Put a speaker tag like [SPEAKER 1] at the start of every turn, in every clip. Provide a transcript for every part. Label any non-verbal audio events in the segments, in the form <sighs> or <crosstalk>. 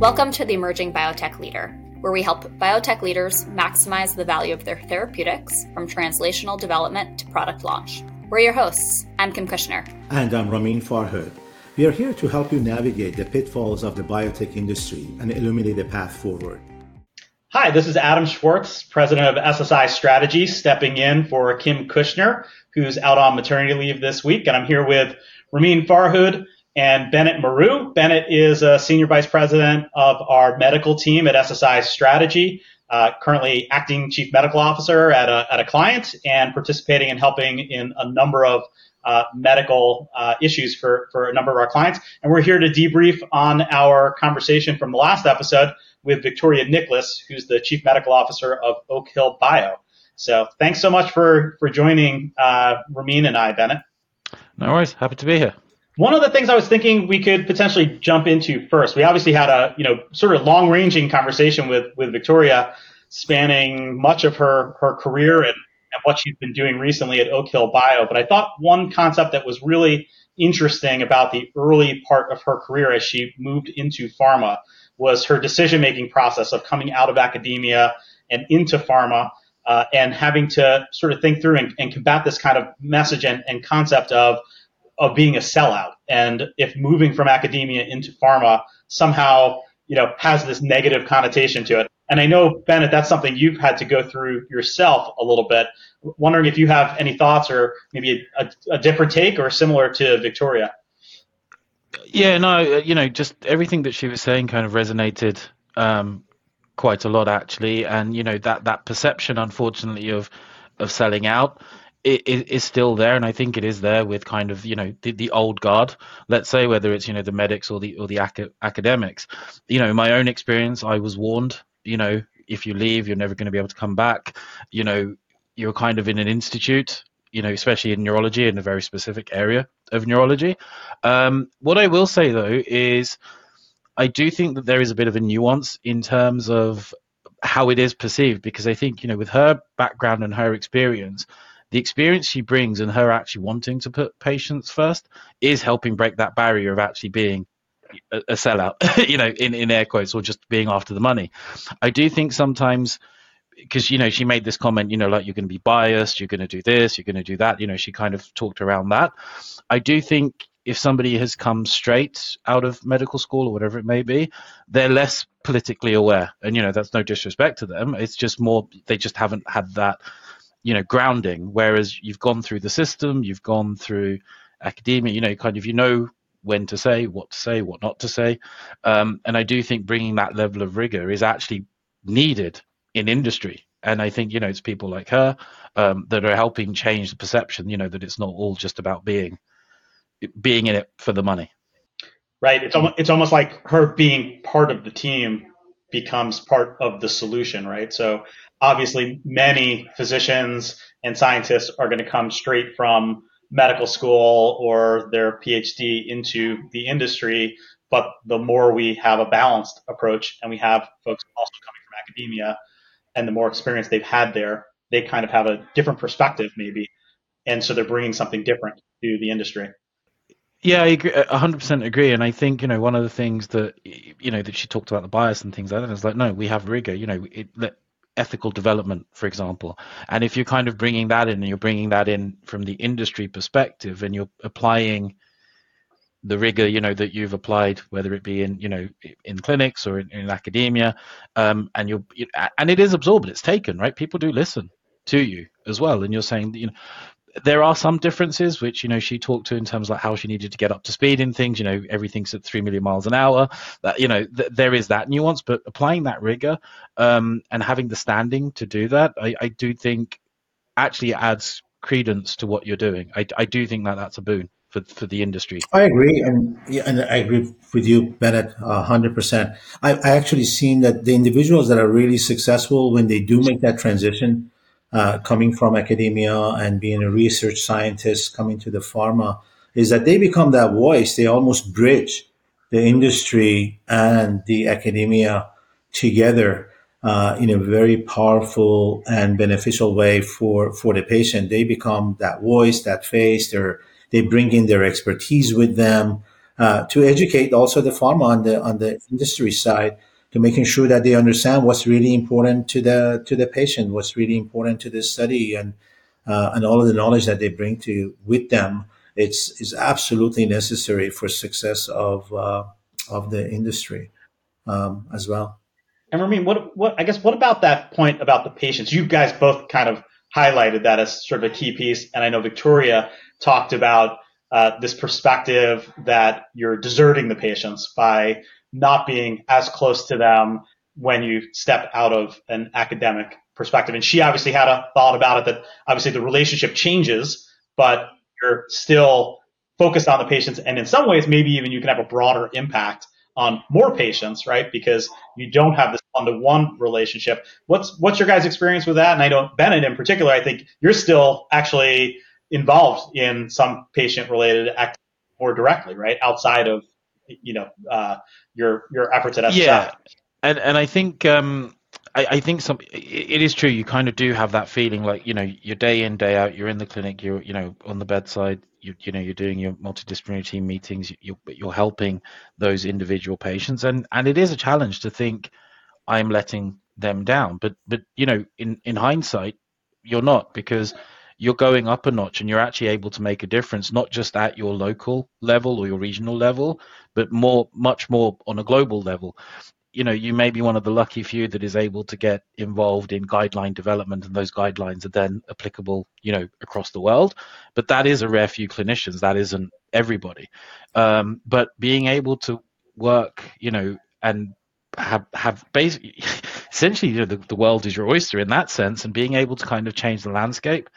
[SPEAKER 1] Welcome to the Emerging Biotech Leader, where we help biotech leaders maximize the value of their therapeutics from translational development to product launch. We're your hosts. I'm Kim Kushner.
[SPEAKER 2] And I'm Ramin Farhood. We are here to help you navigate the pitfalls of the biotech industry and illuminate the path forward.
[SPEAKER 3] Hi, this is Adam Schwartz, president of SSI Strategy, stepping in for Kim Kushner, who's out on maternity leave this week. And I'm here with Ramin Farhood, and Benit Maru. Benit is a senior vice president of our medical team at SSI Strategy, uh, currently acting chief medical officer at a, at a client and participating and helping in a number of uh, medical uh, issues for, for a number of our clients. And we're here to debrief on our conversation from the last episode with Victoria Niklas, who's the chief medical officer of Oak Hill Bio. So thanks so much for, for joining uh, Ramin and I, Benit.
[SPEAKER 4] No worries. Happy to be here.
[SPEAKER 3] One of the things I was thinking we could potentially jump into first, we obviously had a you know sort of long ranging conversation with with Victoria, spanning much of her her career and, and what she's been doing recently at Oak Hill Bio. But I thought one concept that was really interesting about the early part of her career as she moved into pharma was her decision making process of coming out of academia and into pharma. Uh, and having to sort of think through and, and combat this kind of message and, and concept of of being a sellout. And if moving from academia into pharma somehow, you know, has this negative connotation to it. And I know, Benit, that's something you've had to go through yourself a little bit. Wondering if you have any thoughts or maybe a, a different take or similar to Victoria.
[SPEAKER 4] Yeah, no, you know, just everything that she was saying kind of resonated um, quite a lot actually, and you know that that perception, unfortunately, of of selling out it, is still there, and I think it is there with kind of you know the, the old guard. Let's say whether it's you know the medics or the or the ac- academics. You know, my own experience, I was warned. You know, if you leave, you're never going to be able to come back. You know, you're kind of in an institute. You know, especially in neurology, in a very specific area of neurology. Um, what I will say though is, I do think that there is a bit of a nuance in terms of how it is perceived because I think you know with her background and her experience the experience she brings and her actually wanting to put patients first is helping break that barrier of actually being a, a sellout, <laughs> you know, in, in air quotes, or just being after the money. I do think sometimes because you know she made this comment you know like you're going to be biased you're going to do this you're going to do that you know she kind of talked around that i do think if somebody has come straight out of medical school or whatever it may be they're less politically aware and you know that's no disrespect to them it's just more they just haven't had that you know grounding whereas you've gone through the system you've gone through academia you know kind of you know when to say what to say what not to say. Um, and i do think bringing that level of rigor is actually needed in industry. And i think you know it's people like her um, that are helping change the perception you know that it's not all just about being being in it for the money.
[SPEAKER 3] Right. It's almost it's almost like her being part of the team becomes part of the solution right? So obviously many physicians and scientists are going to come straight from medical school or their PhD into the industry. But the more we have a balanced approach and we have folks also coming from academia and the more experience they've had there, they kind of have a different perspective maybe. And so they're bringing something different to the industry.
[SPEAKER 4] Yeah, I agree, 100% agree. And I think, you know, one of the things that, you know, that she talked about the bias and things like that is like, no, we have rigor, you know, it, ethical development, for example. And if you're kind of bringing that in and you're bringing that in from the industry perspective and you're applying the rigor, you know, that you've applied, whether it be in, you know, in clinics or in, in academia, um, and you're, and it is absorbed, it's taken, right? People do listen to you as well. And you're saying, you know, there are some differences which you know she talked to in terms of like how she needed to get up to speed in things you know everything's at 3 million miles an hour. That you know th- there is that nuance but applying that rigor um, and having the standing to do that I, I do think actually adds credence to what you're doing. I, I do think that that's a boon for, for the industry.
[SPEAKER 2] I agree and yeah, and i agree with you benit uh, 100% I, I actually seen that the individuals that are really successful when they do make that transition uh, coming from academia and being a research scientist coming to the pharma is that they become that voice. They almost bridge the industry and the academia together uh, in a very powerful and beneficial way for, for the patient. They become that voice, that face. They they bring in their expertise with them. uh, to educate also the pharma on the on the industry side to making sure that they understand what's really important to the to the patient, what's really important to the study, and uh, and all of the knowledge that they bring to with them. It's is absolutely necessary for success of uh, of the industry um, as well.
[SPEAKER 3] And Ramin, what what I guess what about that point about the patients? You guys both kind of highlighted that as sort of a key piece, and I know Victoria talked about uh, this perspective that you're deserting the patients by not being as close to them when you step out of an academic perspective. And she obviously had a thought about it that obviously the relationship changes, but you're still focused on the patients. And in some ways, maybe even you can have a broader impact on more patients, right? Because you don't have this one-to-one relationship. What's what's your guys' experience with that? And I know Benit in particular, I think you're still actually involved in some patient-related activity more directly, right? Outside of you know uh, your your efforts at SSI.
[SPEAKER 4] Yeah, and and I think um, I, I think some it is true. You kind of do have that feeling like you know you're day in day out. You're in the clinic. You're you know on the bedside. You you know you're doing your multidisciplinary team meetings. You're you're helping those individual patients, and and it is a challenge to think I'm letting them down. But but you know in in hindsight, you're not because you're going up a notch and you're actually able to make a difference, not just at your local level or your regional level, but more, much more on a global level. You know, you may be one of the lucky few that is able to get involved in guideline development, and those guidelines are then applicable, you know, across the world. But that is a rare few clinicians. That isn't everybody. Um, but being able to work, you know, and have have basically <laughs> essentially you know the, the world is your oyster in that sense and being able to kind of change the landscape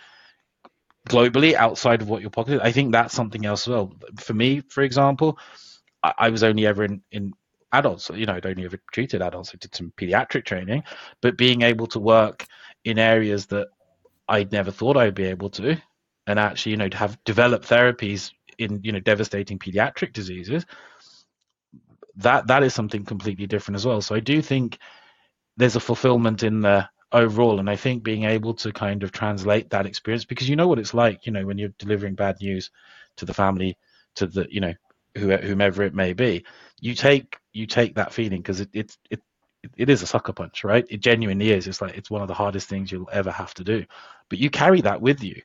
[SPEAKER 4] globally outside of what your pocket is. I think that's something else as well. For me, for example, I, I was only ever in, in adults, you know, I'd only ever treated adults. I did some pediatric training, but being able to work in areas that I'd never thought I'd be able to, and actually, you know, to have developed therapies in, you know, devastating pediatric diseases, that that is something completely different as well. So I do think there's a fulfillment in there overall. And I think being able to kind of translate that experience, because you know what it's like, you know, when you're delivering bad news to the family, to the, you know, whomever it may be, you take you take that feeling because it, it it it is a sucker punch, right? It genuinely is. It's like it's one of the hardest things you'll ever have to do, but you carry that with you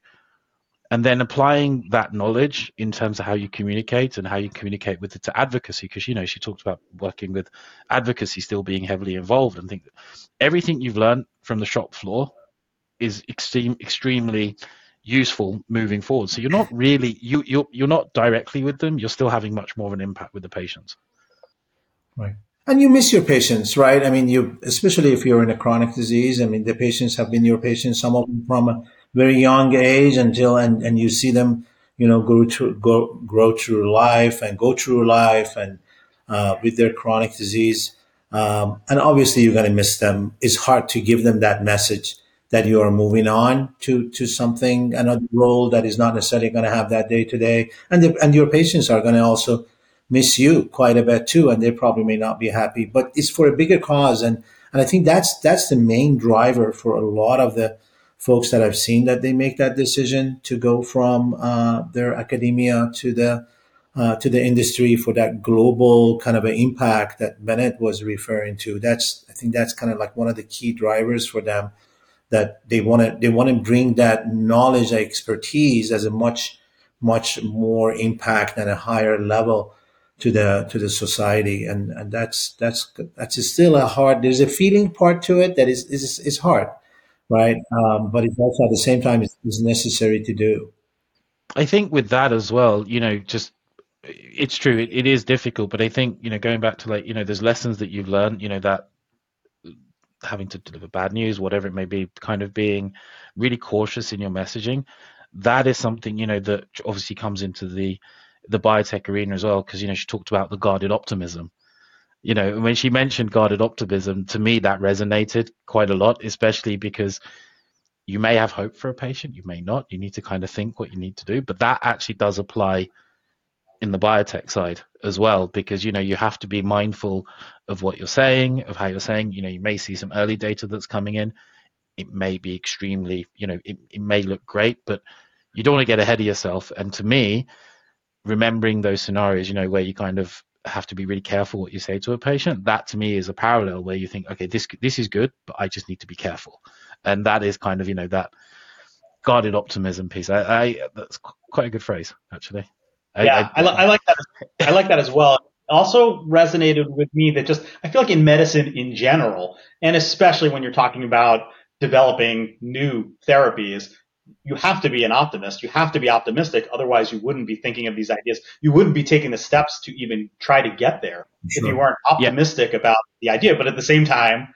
[SPEAKER 4] and then applying that knowledge in terms of how you communicate and how you communicate with it to advocacy because you know she talked about working with advocacy still being heavily involved. And think everything you've learned from the shop floor is extreme extremely useful moving forward. So you're not really you you're, you're not directly with them you're still having much more of an impact with the patients.
[SPEAKER 2] Right. And you miss your patients right? I mean you especially if you're in a chronic disease i mean the patients have been your patients some of them from a very young age until and, and you see them you know grow through go, grow through life and go through life and uh, with their chronic disease. Um, and obviously you're going to miss them. It's hard to give them that message that you are moving on to to something another role that is not necessarily going to have that day to day. And the, and your patients are going to also miss you quite a bit too and they probably may not be happy. But it's for a bigger cause and and I think that's that's the main driver for a lot of the folks that I've seen that they make that decision to go from uh, their academia to the uh, to the industry for that global kind of an impact that Benit was referring to. That's I think that's kind of like one of the key drivers for them that they want to they want to bring that knowledge, expertise as a much much more impact and a higher level to the to the society and and that's that's that's still a hard there's a feeling part to it that is is is hard right? Um, but it's also at the same time it's, it's necessary to do.
[SPEAKER 4] I think with that as well, you know, just it's true, it, it is difficult, but I think you know, going back to like you know, there's lessons that you've learned, you know, that having to deliver bad news, whatever it may be, kind of being really cautious in your messaging. That is something you know that obviously comes into the the biotech arena as well, because you know she talked about the guarded optimism you know, when she mentioned guarded optimism, to me that resonated quite a lot, especially because you may have hope for a patient, you may not. You need to kind of think what you need to do, but that actually does apply in the biotech side as well, because you know you have to be mindful of what you're saying, of how you're saying. You know, you may see some early data that's coming in. It may be extremely, you know, it, it may look great, but you don't want to get ahead of yourself. And to me, remembering those scenarios, you know, where you kind of have to be really careful what you say to a patient. That to me is a parallel where you think, okay, this this is good, but I just need to be careful, and that is kind of you know that guarded optimism piece. I, I that's quite a good phrase actually.
[SPEAKER 3] I, yeah, I, I, I like that. I like that as well. Also resonated with me that just I feel like in medicine in general, and especially when you're talking about developing new therapies, you have to be an optimist. You have to be optimistic. Otherwise, you wouldn't be thinking of these ideas. You wouldn't be taking the steps to even try to get there sure. if you weren't optimistic yeah. about the idea. But at the same time,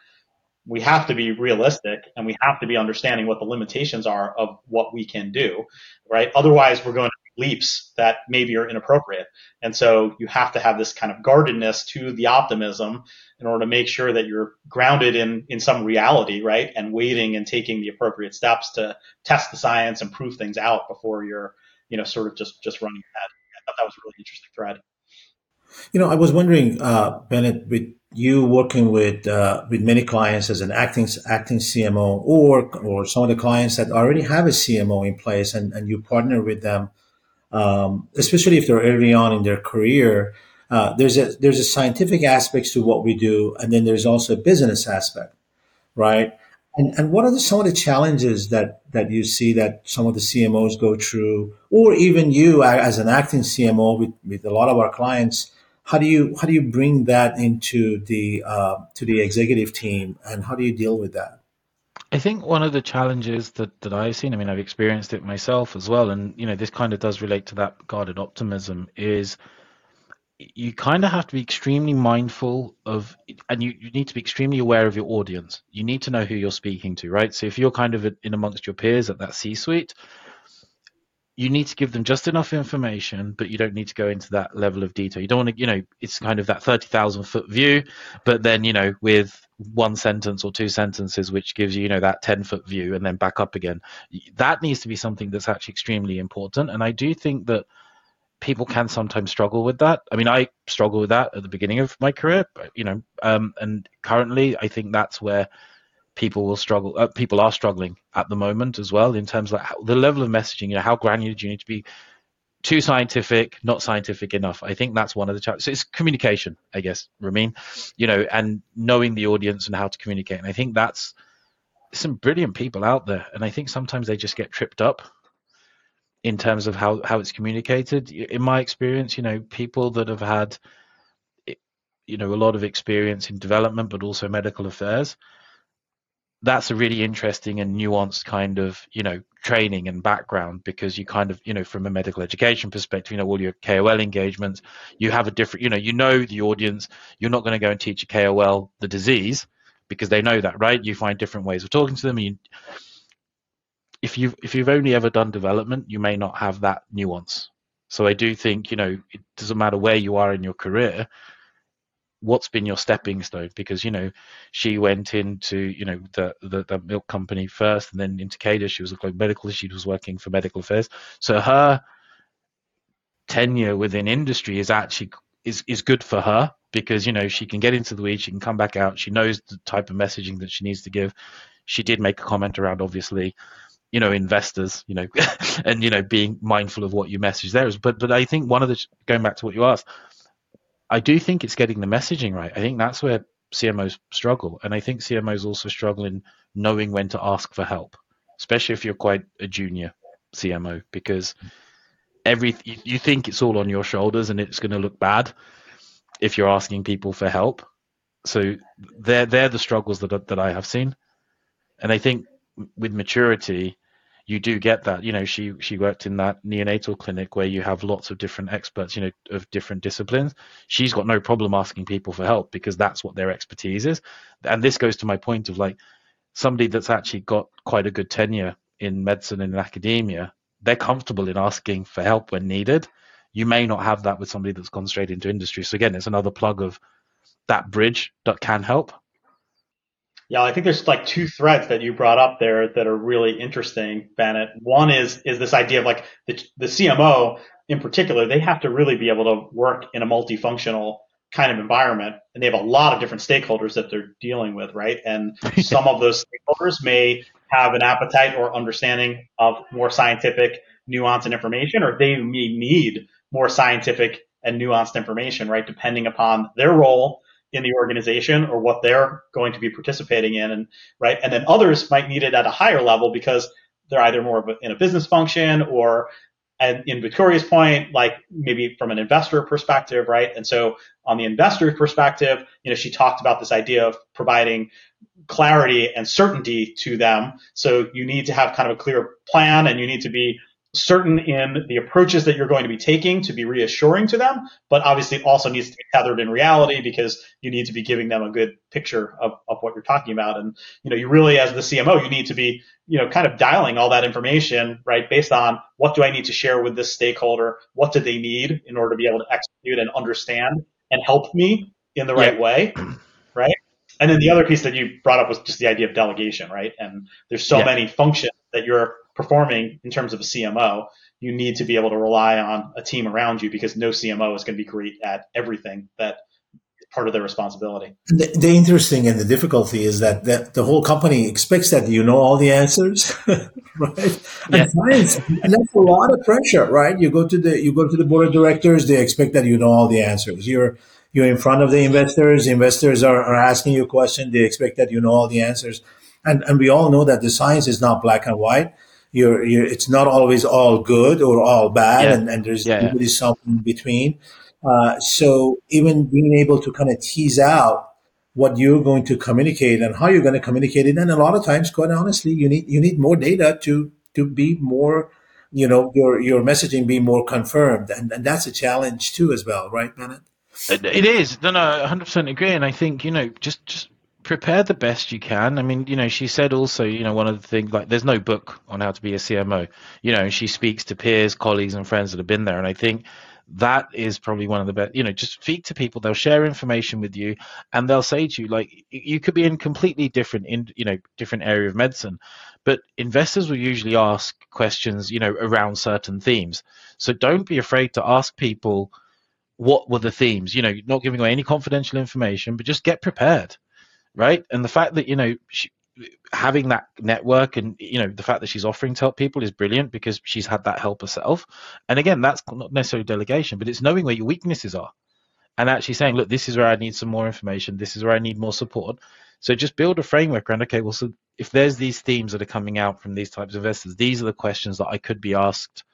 [SPEAKER 3] we have to be realistic and we have to be understanding what the limitations are of what we can do, right? Otherwise, we're going to leaps that maybe are inappropriate. And so you have to have this kind of guardedness to the optimism in order to make sure that you're grounded in, in some reality, right? And waiting and taking the appropriate steps to test the science and prove things out before you're, you know, sort of just, just running ahead. I thought that was a really interesting thread.
[SPEAKER 2] You know, I was wondering, uh, Benit, with you working with uh, with many clients as an acting acting CMO, or or some of the clients that already have a CMO in place, and, and you partner with them, um, especially if they're early on in their career. Uh, there's a there's a scientific aspects to what we do, and then there's also a business aspect, right? And and what are the, some of the challenges that that you see that some of the CMOs go through, or even you as an acting CMO with with a lot of our clients? How do you how do you bring that into the uh, to the executive team, and how do you deal with that?
[SPEAKER 4] I think one of the challenges that, that I've seen, I mean, I've experienced it myself as well, and you know, this kind of does relate to that guarded optimism. Is you kind of have to be extremely mindful of, and you, you need to be extremely aware of your audience. You need to know who you're speaking to, right? So if you're kind of in amongst your peers at that C-suite, you need to give them just enough information, but you don't need to go into that level of detail. You don't want to, you know, it's kind of that 30,000 foot view, but then, you know, with one sentence or two sentences, which gives you, you know, that 10 foot view and then back up again. That needs to be something that's actually extremely important. And I do think that people can sometimes struggle with that. I mean, I struggle with that at the beginning of my career, you know, um, and currently I think that's where people will struggle. Uh, people are struggling at the moment as well in terms of how, the level of messaging. You know, how granular do you need to be? Too scientific, not scientific enough. I think that's one of the challenges. So it's communication, I guess, Ramin. You know, and knowing the audience and how to communicate. And I think that's some brilliant people out there. And I think sometimes they just get tripped up in terms of how how it's communicated. In my experience, you know, people that have had you know a lot of experience in development but also medical affairs that's a really interesting and nuanced kind of you know training and background because you kind of you know from a medical education perspective you know all your KOL engagements you have a different you know you know the audience. You're not going to go and teach a KOL the disease because they know that right? You find different ways of talking to them. You, if you if you've only ever done development you may not have that nuance. So I do think you know it doesn't matter where you are in your career what's been your stepping stone? Because you know she went into you know the, the, the milk company first and then into Takeda she was a global medical she was working for medical affairs. So her tenure within industry is actually is is good for her because you know she can get into the weeds she can come back out she knows the type of messaging that she needs to give. She did make a comment around obviously you know investors you know <laughs> and you know being mindful of what you message there is but but i think one of the going back to what you asked I do think it's getting the messaging right. I think that's where CMOs struggle, and I think CMOs also struggle in knowing when to ask for help, especially if you're quite a junior CMO, because every you think it's all on your shoulders and it's going to look bad if you're asking people for help. So they're they're the struggles that that I have seen, and I think with maturity, you do get that. You know, she she worked in that neonatal clinic where you have lots of different experts, you know, of different disciplines. She's got no problem asking people for help because that's what their expertise is. And this goes to my point of like somebody that's actually got quite a good tenure in medicine and in academia, they're comfortable in asking for help when needed. You may not have that with somebody that's gone straight into industry. So again, it's another plug of that bridge that can help.
[SPEAKER 3] Yeah, I think there's like two threads that you brought up there that are really interesting, Benit. One is is this idea of like the, the CMO in particular, they have to really be able to work in a multifunctional kind of environment, and they have a lot of different stakeholders that they're dealing with, right? And <laughs> some of those stakeholders may have an appetite or understanding of more scientific nuance and information, or they may need more scientific and nuanced information, right? Depending upon their role in the organization or what they're going to be participating in, and right, and then others might need it at a higher level because they're either more in a business function or and in Victoria's point, like maybe from an investor perspective, right? And so on the investor perspective, you know, she talked about this idea of providing clarity and certainty to them. So you need to have kind of a clear plan and you need to be certain in the approaches that you're going to be taking to be reassuring to them, but obviously also needs to be tethered in reality because you need to be giving them a good picture of, of what you're talking about. And, you know, you really, as the CMO, you need to be, you know, kind of dialing all that information, right, based on what do I need to share with this stakeholder? What do they need in order to be able to execute and understand and help me in the right yeah. way, <clears throat> right? And then the other piece that you brought up was just the idea of delegation, right? And there's so yeah. many functions that you're performing in terms of a CMO, you need to be able to rely on a team around you because no CMO is going to be great at everything that part of their responsibility.
[SPEAKER 2] The, the, interesting and the difficulty is that, that the whole company expects that you know all the answers, <laughs> right? Yeah. And, science, and that's a lot of pressure, right? You go to the you go to the board of directors, they expect that you know all the answers. You're you're in front of the investors. The investors are, are asking you a question. They expect that you know all the answers. And and we all know that the science is not black and white you're, you're it's not always all good or all bad, yeah. and, and there's yeah, usually yeah. something in between. Uh, so even being able to kind of tease out what you're going to communicate and how you're going to communicate it, and a lot of times, quite honestly, you need you need more data to to be more, you know, your your messaging be more confirmed, and, and that's a challenge too as well, right, Benit?
[SPEAKER 4] It is. No, no, 100% agree. And I think, you know, just, just prepare the best you can. I mean, you know, she said also, you know, one of the things like there's no book on how to be a CMO. You know, she speaks to peers, colleagues, and friends that have been there, and I think that is probably one of the best. You know, just speak to people; they'll share information with you, and they'll say to you, like, you could be in completely different, in you know, different area of medicine, but investors will usually ask questions, you know, around certain themes. So don't be afraid to ask people what were the themes. You know, not giving away any confidential information, but just get prepared right? And the fact that you know she, having that network and you know the fact that she's offering to help people is brilliant because she's had that help herself. And again, that's not necessarily delegation, but it's knowing where your weaknesses are and actually saying, look, this is where I need some more information. This is where I need more support. So just build a framework around, okay, well, so if there's these themes that are coming out from these types of investors, these are the questions that I could be asked,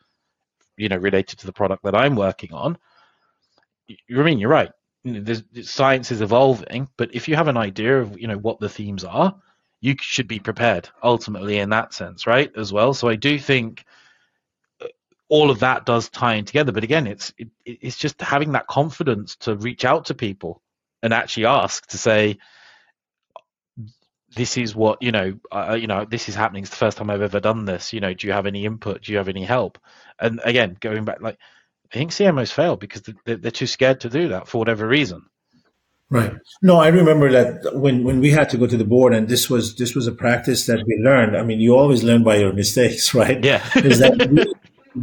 [SPEAKER 4] you know, related to the product that I'm working on. You I mean you're right you know, science is evolving, but if you have an idea of you know what the themes are, you should be prepared ultimately in that sense, right? As well. So I do think uh, all of that does tie in together. But again, it's it, it's just having that confidence to reach out to people and actually ask to say, this is what you know uh, you know this is happening it's the first time i've ever done this you know do you have any input do you have any help and again going back like I think CMOs fail because they're, they're too scared to do that for whatever reason.
[SPEAKER 2] Right. No, I remember that when, when we had to go to the board, and this was this was a practice that we learned. I mean, you always learn by your mistakes, <laughs> right?
[SPEAKER 4] Yeah.
[SPEAKER 2] is that we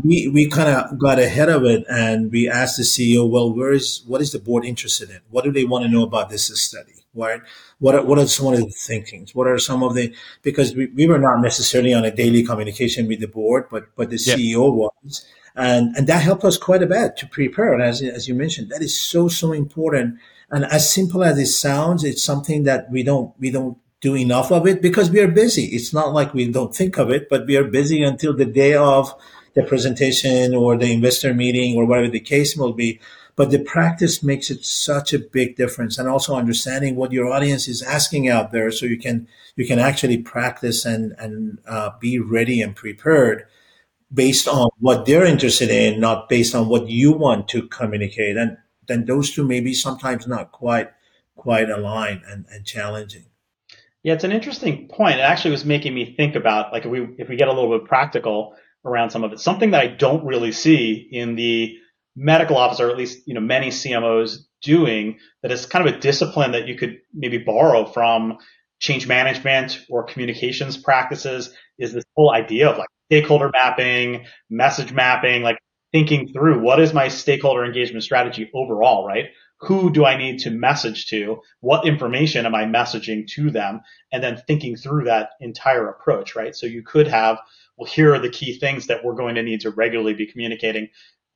[SPEAKER 2] we, we kind of got ahead of it, and we asked the CEO, well, where is what is the board interested in? What do they want to know about this study? Right? What are, what are some of the thinkings? What are some of the because we, we were not necessarily on a daily communication with the board, but but the yeah. CEO was and and that helped us quite a bit to prepare. And as as you mentioned, that is so so important. And as simple as it sounds, it's something that we don't we don't do enough of it because we are busy. It's not like we don't think of it, but we are busy until the day of the presentation or the investor meeting or whatever the case will be. But the practice makes it such a big difference, and also understanding what your audience is asking out there, so you can you can actually practice and and uh, be ready and prepared based on what they're interested in, not based on what you want to communicate. And then those two may be sometimes not quite quite aligned and, and challenging.
[SPEAKER 3] Yeah, it's an interesting point. It actually was making me think about like if we if we get a little bit practical around some of it, something that I don't really see in the medical office, or at least you know many CMOs doing that is kind of a discipline that you could maybe borrow from change management or communications practices is this whole idea of like stakeholder mapping, message mapping, like thinking through what is my stakeholder engagement strategy overall, right? Who do I need to message to? What information am I messaging to them? And then thinking through that entire approach, right? So you could have, well, here are the key things that we're going to need to regularly be communicating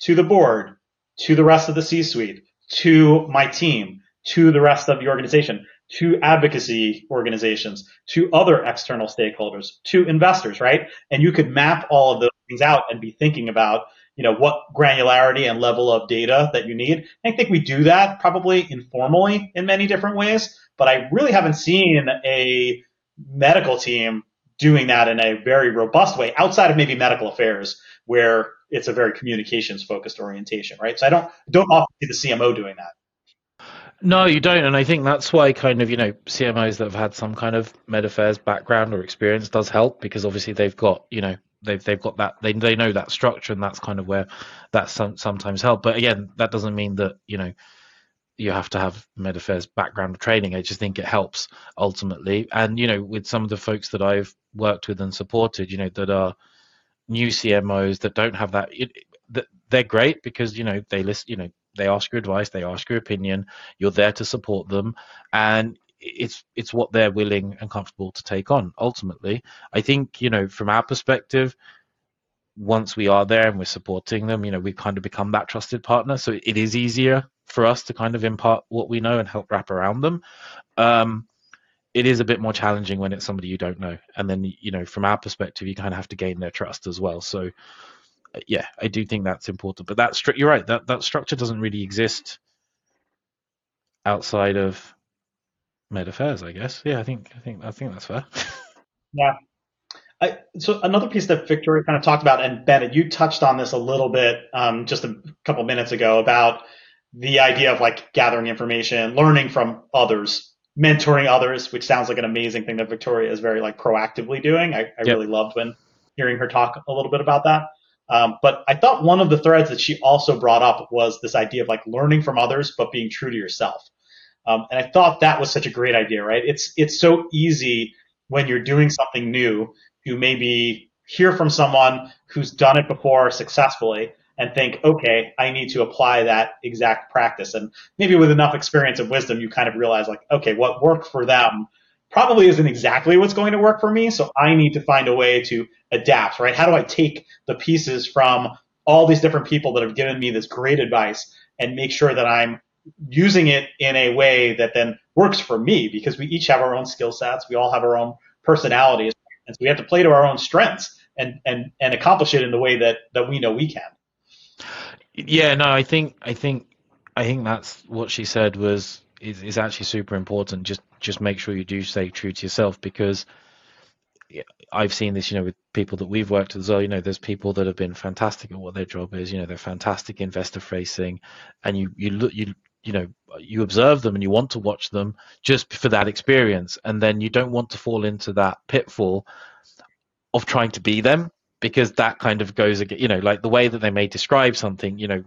[SPEAKER 3] to the board, to the rest of the C-suite, to my team, to the rest of the organization, to advocacy organizations, to other external stakeholders, to investors, right? And you could map all of those things out and be thinking about, you know, what granularity and level of data that you need. I think we do that probably informally in many different ways, but I really haven't seen a medical team doing that in a very robust way outside of maybe medical affairs where it's a very communications focused orientation, right? So I don't don't often see the CMO doing that.
[SPEAKER 4] No, you don't, and I think that's why kind of you know CMOs that have had some kind of med affairs background or experience does help because obviously they've got you know they've they've got that they they know that structure and that's kind of where that some, sometimes help. But again, that doesn't mean that you know you have to have med affairs background training. I just think it helps ultimately. And you know, with some of the folks that I've worked with and supported, you know, that are new CMOs that don't have that, it, they're great because you know they list, you know, they ask your advice, they ask your opinion. You're there to support them, and it's it's what they're willing and comfortable to take on. Ultimately, I think you know from our perspective, once we are there and we're supporting them, you know, we kind of become that trusted partner. So it is easier for us to kind of impart what we know and help wrap around them. Um, it is a bit more challenging when it's somebody you don't know, and then you know, from our perspective, you kind of have to gain their trust as well. So yeah, I do think that's important. But that stru- you're right. That that structure doesn't really exist outside of med affairs, I guess. Yeah, I think I think I think that's fair. <laughs>
[SPEAKER 3] yeah. I, so another piece that Victoria kind of talked about, and Benit, you touched on this a little bit um, just a couple minutes ago about the idea of like gathering information, learning from others, mentoring others, which sounds like an amazing thing that Victoria is very like proactively doing. I, I yep. really loved when hearing her talk a little bit about that. Um, but I thought one of the threads that she also brought up was this idea of like learning from others, but being true to yourself. Um, and I thought that was such a great idea, right? It's it's so easy when you're doing something new to maybe hear from someone who's done it before successfully and think, okay, I need to apply that exact practice. And maybe with enough experience and wisdom, you kind of realize like, okay, what worked for them probably isn't exactly what's going to work for me. So I need to find a way to adapt, right? How do I take the pieces from all these different people that have given me this great advice and make sure that I'm using it in a way that then works for me because we each have our own skill sets. We all have our own personalities. And so we have to play to our own strengths and, and, and accomplish it in the way that, that we know we can.
[SPEAKER 4] Yeah, no, I think, I think, I think that's what she said was, is, is actually super important. Just just make sure you do stay true to yourself because I've seen this, you know, with people that we've worked with as well. You know, there's people that have been fantastic at what their job is. You know, they're fantastic investor facing, and you you look you you know you observe them and you want to watch them just for that experience, and then you don't want to fall into that pitfall of trying to be them because that kind of goes again. You know, like the way that they may describe something. You know,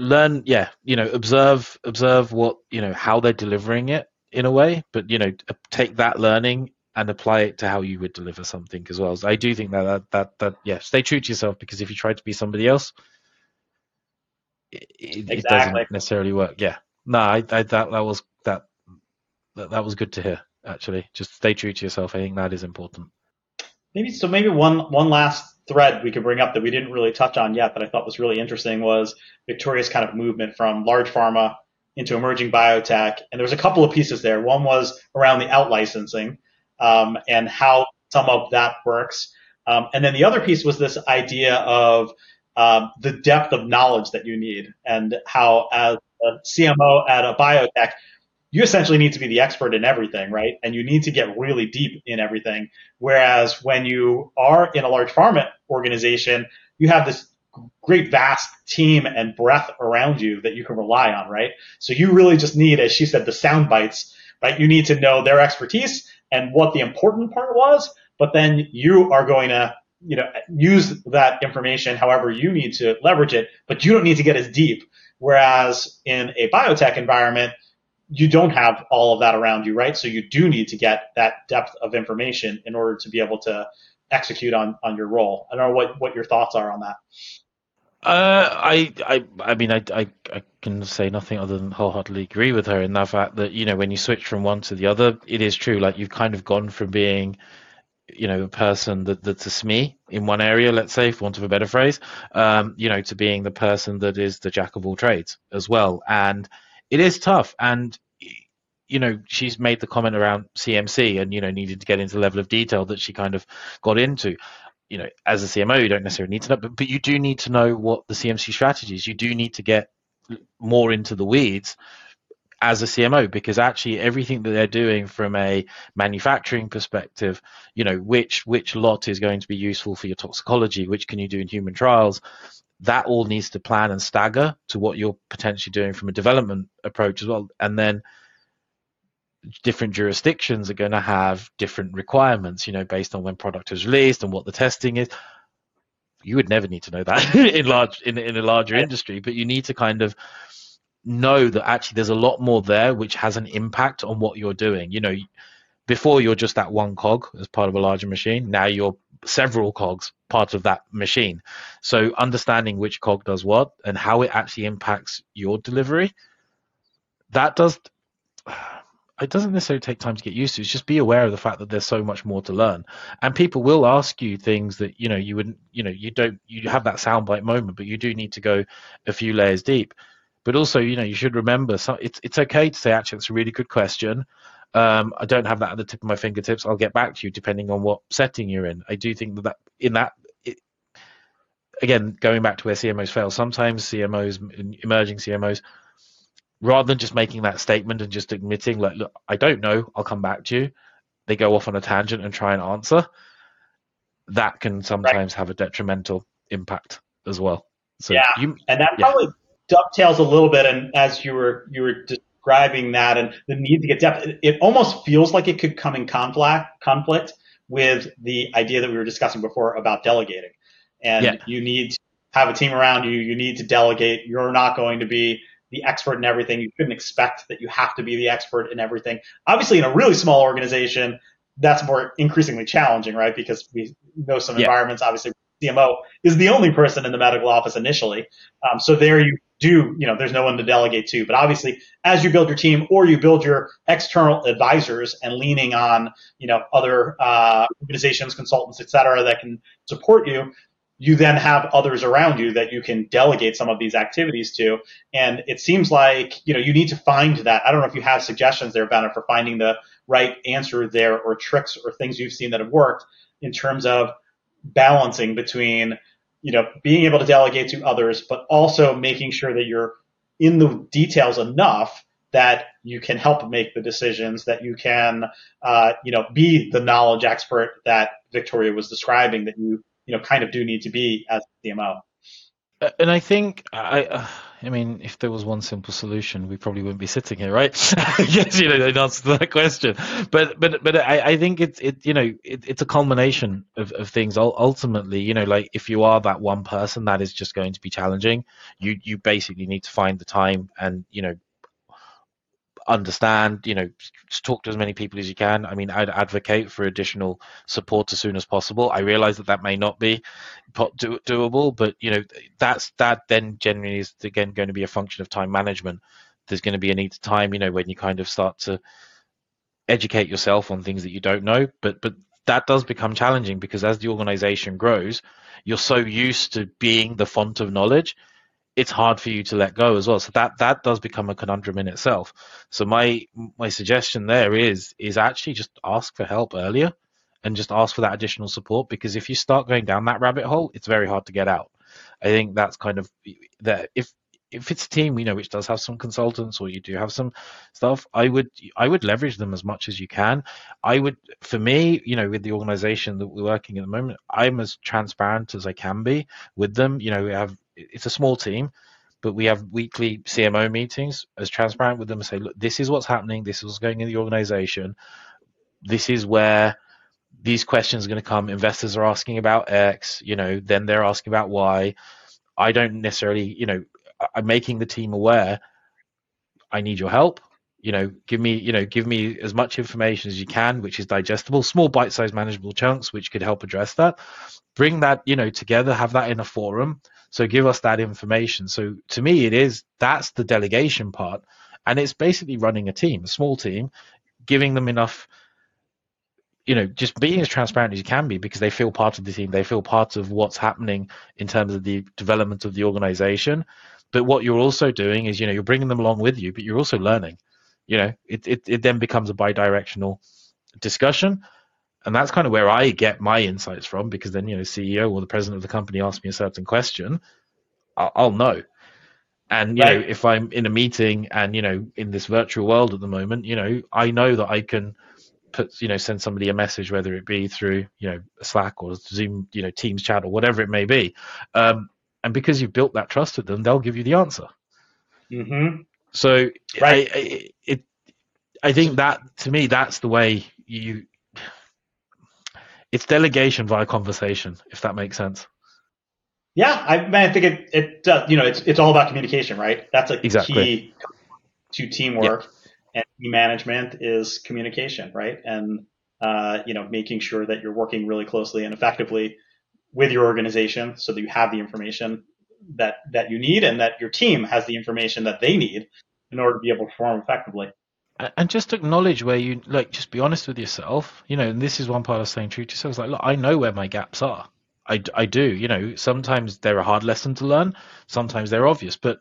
[SPEAKER 4] learn yeah you know observe observe what you know how they're delivering it in a way but you know take that learning and apply it to how you would deliver something as well. So i do think that that that, that yeah stay true to yourself because if you try to be somebody else it, exactly. it doesn't necessarily work. Yeah. No I, I that that was that, that that was good to hear actually. Just stay true to yourself. I think that is important.
[SPEAKER 3] Maybe so maybe one one last thread we could bring up that we didn't really touch on yet that I thought was really interesting was Victoria's kind of movement from large pharma into emerging biotech. And there was a couple of pieces there. One was around the out licensing um, and how some of that works. Um, and then the other piece was this idea of um, the depth of knowledge that you need and how as a CMO at a biotech, you essentially need to be the expert in everything, right? And you need to get really deep in everything. Whereas when you are in a large pharma organization, you have this great vast team and breadth around you that you can rely on, right? So you really just need, as she said, the sound bites, right? You need to know their expertise and what the important part was, but then you are going to, you know, use that information however you need to leverage it, but you don't need to get as deep. Whereas in a biotech environment, you don't have all of that around you, right? So you do need to get that depth of information in order to be able to execute on on your role. I don't know what what your thoughts are on that.
[SPEAKER 4] Uh, I, I, I mean, I, I, I can say nothing other than wholeheartedly agree with her in that fact that you know when you switch from one to the other, it is true. Like you've kind of gone from being you know, a person that, that's a SME in one area, let's say, for want of a better phrase, um, you know, to being the person that is the jack of all trades as well. And it is tough. And, you know, she's made the comment around CMC and, you know, needed to get into the level of detail that she kind of got into. You know, as a CMO, you don't necessarily need to know, but, but you do need to know what the CMC strategy is. You do need to get more into the weeds as a CMO because actually everything that they're doing from a manufacturing perspective, you know, which which lot is going to be useful for your toxicology, which can you do in human trials, that all needs to plan and stagger to what you're potentially doing from a development approach as well. And then different jurisdictions are going to have different requirements, you know, based on when product is released and what the testing is. You would never need to know that <laughs> in large in, in a larger industry, but you need to kind of know that actually there's a lot more there which has an impact on what you're doing. You know, before you're just that one cog as part of a larger machine. Now you're several cogs part of that machine. So understanding which cog does what and how it actually impacts your delivery, that does <sighs> it doesn't necessarily take time to get used to. It's just be aware of the fact that there's so much more to learn, and people will ask you things that you know you wouldn't, you know, you don't, you have that soundbite moment, but you do need to go a few layers deep. But also, you know, you should remember so it's it's okay to say actually it's a really good question. Um, I don't have that at the tip of my fingertips. I'll get back to you depending on what setting you're in. I do think that, that in that again, going back to where CMOs fail, sometimes CMOs, emerging CMOs, rather than just making that statement and just admitting, like, look, I don't know, I'll come back to you, they go off on a tangent and try and answer. That can sometimes right. have a detrimental impact as well.
[SPEAKER 3] So yeah, you, and that probably dovetails a little bit, and as you were you were describing that and the need to get depth, it, it almost feels like it could come in conflict conflict with the idea that we were discussing before about delegating. And yeah. you need to have a team around you. You need to delegate. You're not going to be the expert in everything. You shouldn't expect that you have to be the expert in everything. Obviously, in a really small organization, that's more increasingly challenging, right? Because we know some yeah. environments, obviously, CMO is the only person in the medical office initially. Um, so there you do, you know, there's no one to delegate to. But obviously, as you build your team or you build your external advisors and leaning on, you know, other uh, organizations, consultants, et cetera, that can support you, you then have others around you that you can delegate some of these activities to. And it seems like, you know, you need to find that. I don't know if you have suggestions there, Benit, for finding the right answer there or tricks or things you've seen that have worked in terms of balancing between you know, being able to delegate to others, but also making sure that you're in the details enough that you can help make the decisions, that you can, uh, you know, be the knowledge expert that Victoria was describing that you, you know, kind of do need to be as CMO.
[SPEAKER 4] Uh, and I think I, uh, I mean, if there was one simple solution, we probably wouldn't be sitting here, right? <laughs> yes, you know, to that question. But but but I, I think it's it you know it, it's a culmination of, of things. Ultimately, you know, like if you are that one person, that is just going to be challenging. You you basically need to find the time and you know understand, you know, talk to as many people as you can. I mean, I'd advocate for additional support as soon as possible. I realize that that may not be do- doable, but you know, that's that then generally is again going to be a function of time management. There's going to be a need to time, you know, when you kind of start to educate yourself on things that you don't know, but but that does become challenging because as the organization grows, you're so used to being the font of knowledge it's hard for you to let go as well. So that that does become a conundrum in itself. So my my suggestion there is is actually just ask for help earlier and just ask for that additional support because if you start going down that rabbit hole, it's very hard to get out. I think that's kind of that if if it's a team you know which does have some consultants or you do have some stuff i would i would leverage them as much as you can i would for me you know with the organization that we're working at the moment i'm as transparent as i can be with them you know we have it's a small team, but we have weekly CMO meetings as transparent with them and say, look, this is what's happening. This is what's going in the organization. This is where these questions are going to come. Investors are asking about X, you know, then they're asking about Y. I don't necessarily, you know, I'm making the team aware. I need your help. You know, give me, you know, give me as much information as you can, which is digestible, small bite-sized manageable chunks, which could help address that. Bring that, you know, together, have that in a forum so give us that information. So to me, it is that's the delegation part, and it's basically running a team, a small team, giving them enough you know, just being as transparent as you can be because they feel part of the team, they feel part of what's happening in terms of the development of the organization. But what you're also doing is, you know, you're bringing them along with you, but you're also learning. You know, it, it, it then becomes a bi-directional discussion. And that's kind of where I get my insights from because then, you know, CEO or the president of the company asks me a certain question, I'll, I'll know. And, you right. know, if I'm in a meeting and, you know, in this virtual world at the moment, you know, I know that I can – put you know send somebody a message whether it be through you know slack or zoom you know teams chat or whatever it may be um, and because you've built that trust with them they'll give you the answer
[SPEAKER 3] mm-hmm.
[SPEAKER 4] so right. I, I, it i think that to me that's the way you it's delegation via conversation if that makes sense
[SPEAKER 3] yeah i, I think it it does you know it's it's all about communication right that's a
[SPEAKER 4] exactly.
[SPEAKER 3] key to teamwork yeah and management is communication, right? And uh, you know, making sure that you're working really closely and effectively with your organization so that you have the information that that you need and that your team has the information that they need in order to be able to perform effectively.
[SPEAKER 4] And just acknowledge where you like, just be honest with yourself. You know, and this is one part of saying true to yourself. Like, look, I know where my gaps are. I, I do. You know, sometimes they're a hard lesson to learn. Sometimes they're obvious, but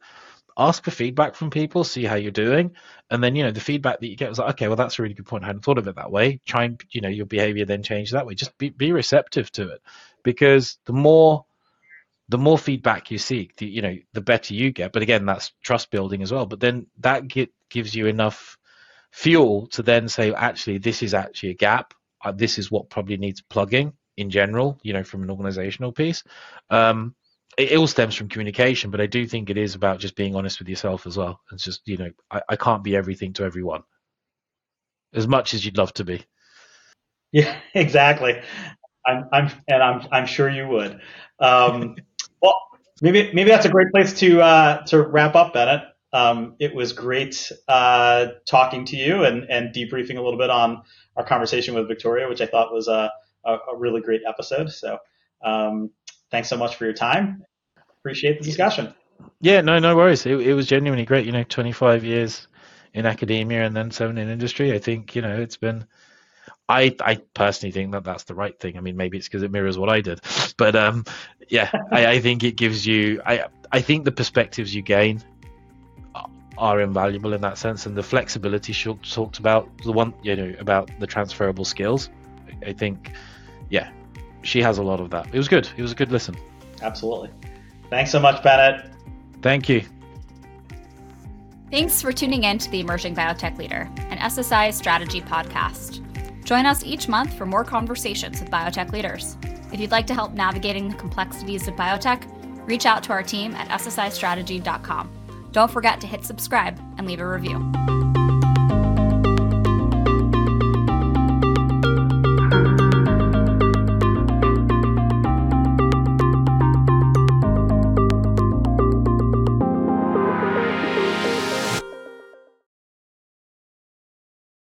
[SPEAKER 4] ask for feedback from people, see how you're doing, and then you know the feedback that you get is like, okay, well that's a really good point. I hadn't thought of it that way. Try and you know your behavior then change that way. Just be be receptive to it, because the more the more feedback you seek, the you know the better you get. But again, that's trust building as well. But then that get, gives you enough fuel to then say, actually, this is actually a gap. Uh, this is what probably needs plugging in general. You know, from an organizational piece. Um, it, all stems from communication, but I do think it is about just being honest with yourself as well. It's just you know I, I can't be everything to everyone, as much as you'd love to be.
[SPEAKER 3] Yeah, <laughs> exactly. I'm, I'm, and I'm, I'm sure you would. Um, <laughs> well, maybe, maybe that's a great place to, uh, to wrap up, Benit. Um, it was great uh, talking to you and, and debriefing a little bit on our conversation with Victoria, which I thought was a, a, a really great episode. So um, thanks so much for your time appreciate the discussion.
[SPEAKER 4] Yeah, no, no worries. It, it was genuinely great. You know, 25 years in academia and then seven in industry. I think you know it's been. I I personally think that that's the right thing. I mean, maybe it's because it mirrors what I did, <laughs> but um, yeah, I, I think it gives you. I I think the perspectives you gain are invaluable in that sense, and the flexibility she talked about the one you know about the transferable skills. I think, yeah, she has a lot of that. It was good. It was a good listen.
[SPEAKER 3] Absolutely. Thanks so much, Benit.
[SPEAKER 4] Thank you.
[SPEAKER 1] Thanks for tuning in to the Emerging Biotech Leader, an SSI strategy podcast. Join us each month for more conversations with biotech leaders. If you'd like to help navigating the complexities of biotech, reach out to our team at ssistrategy.com. Don't forget to hit subscribe and leave a review.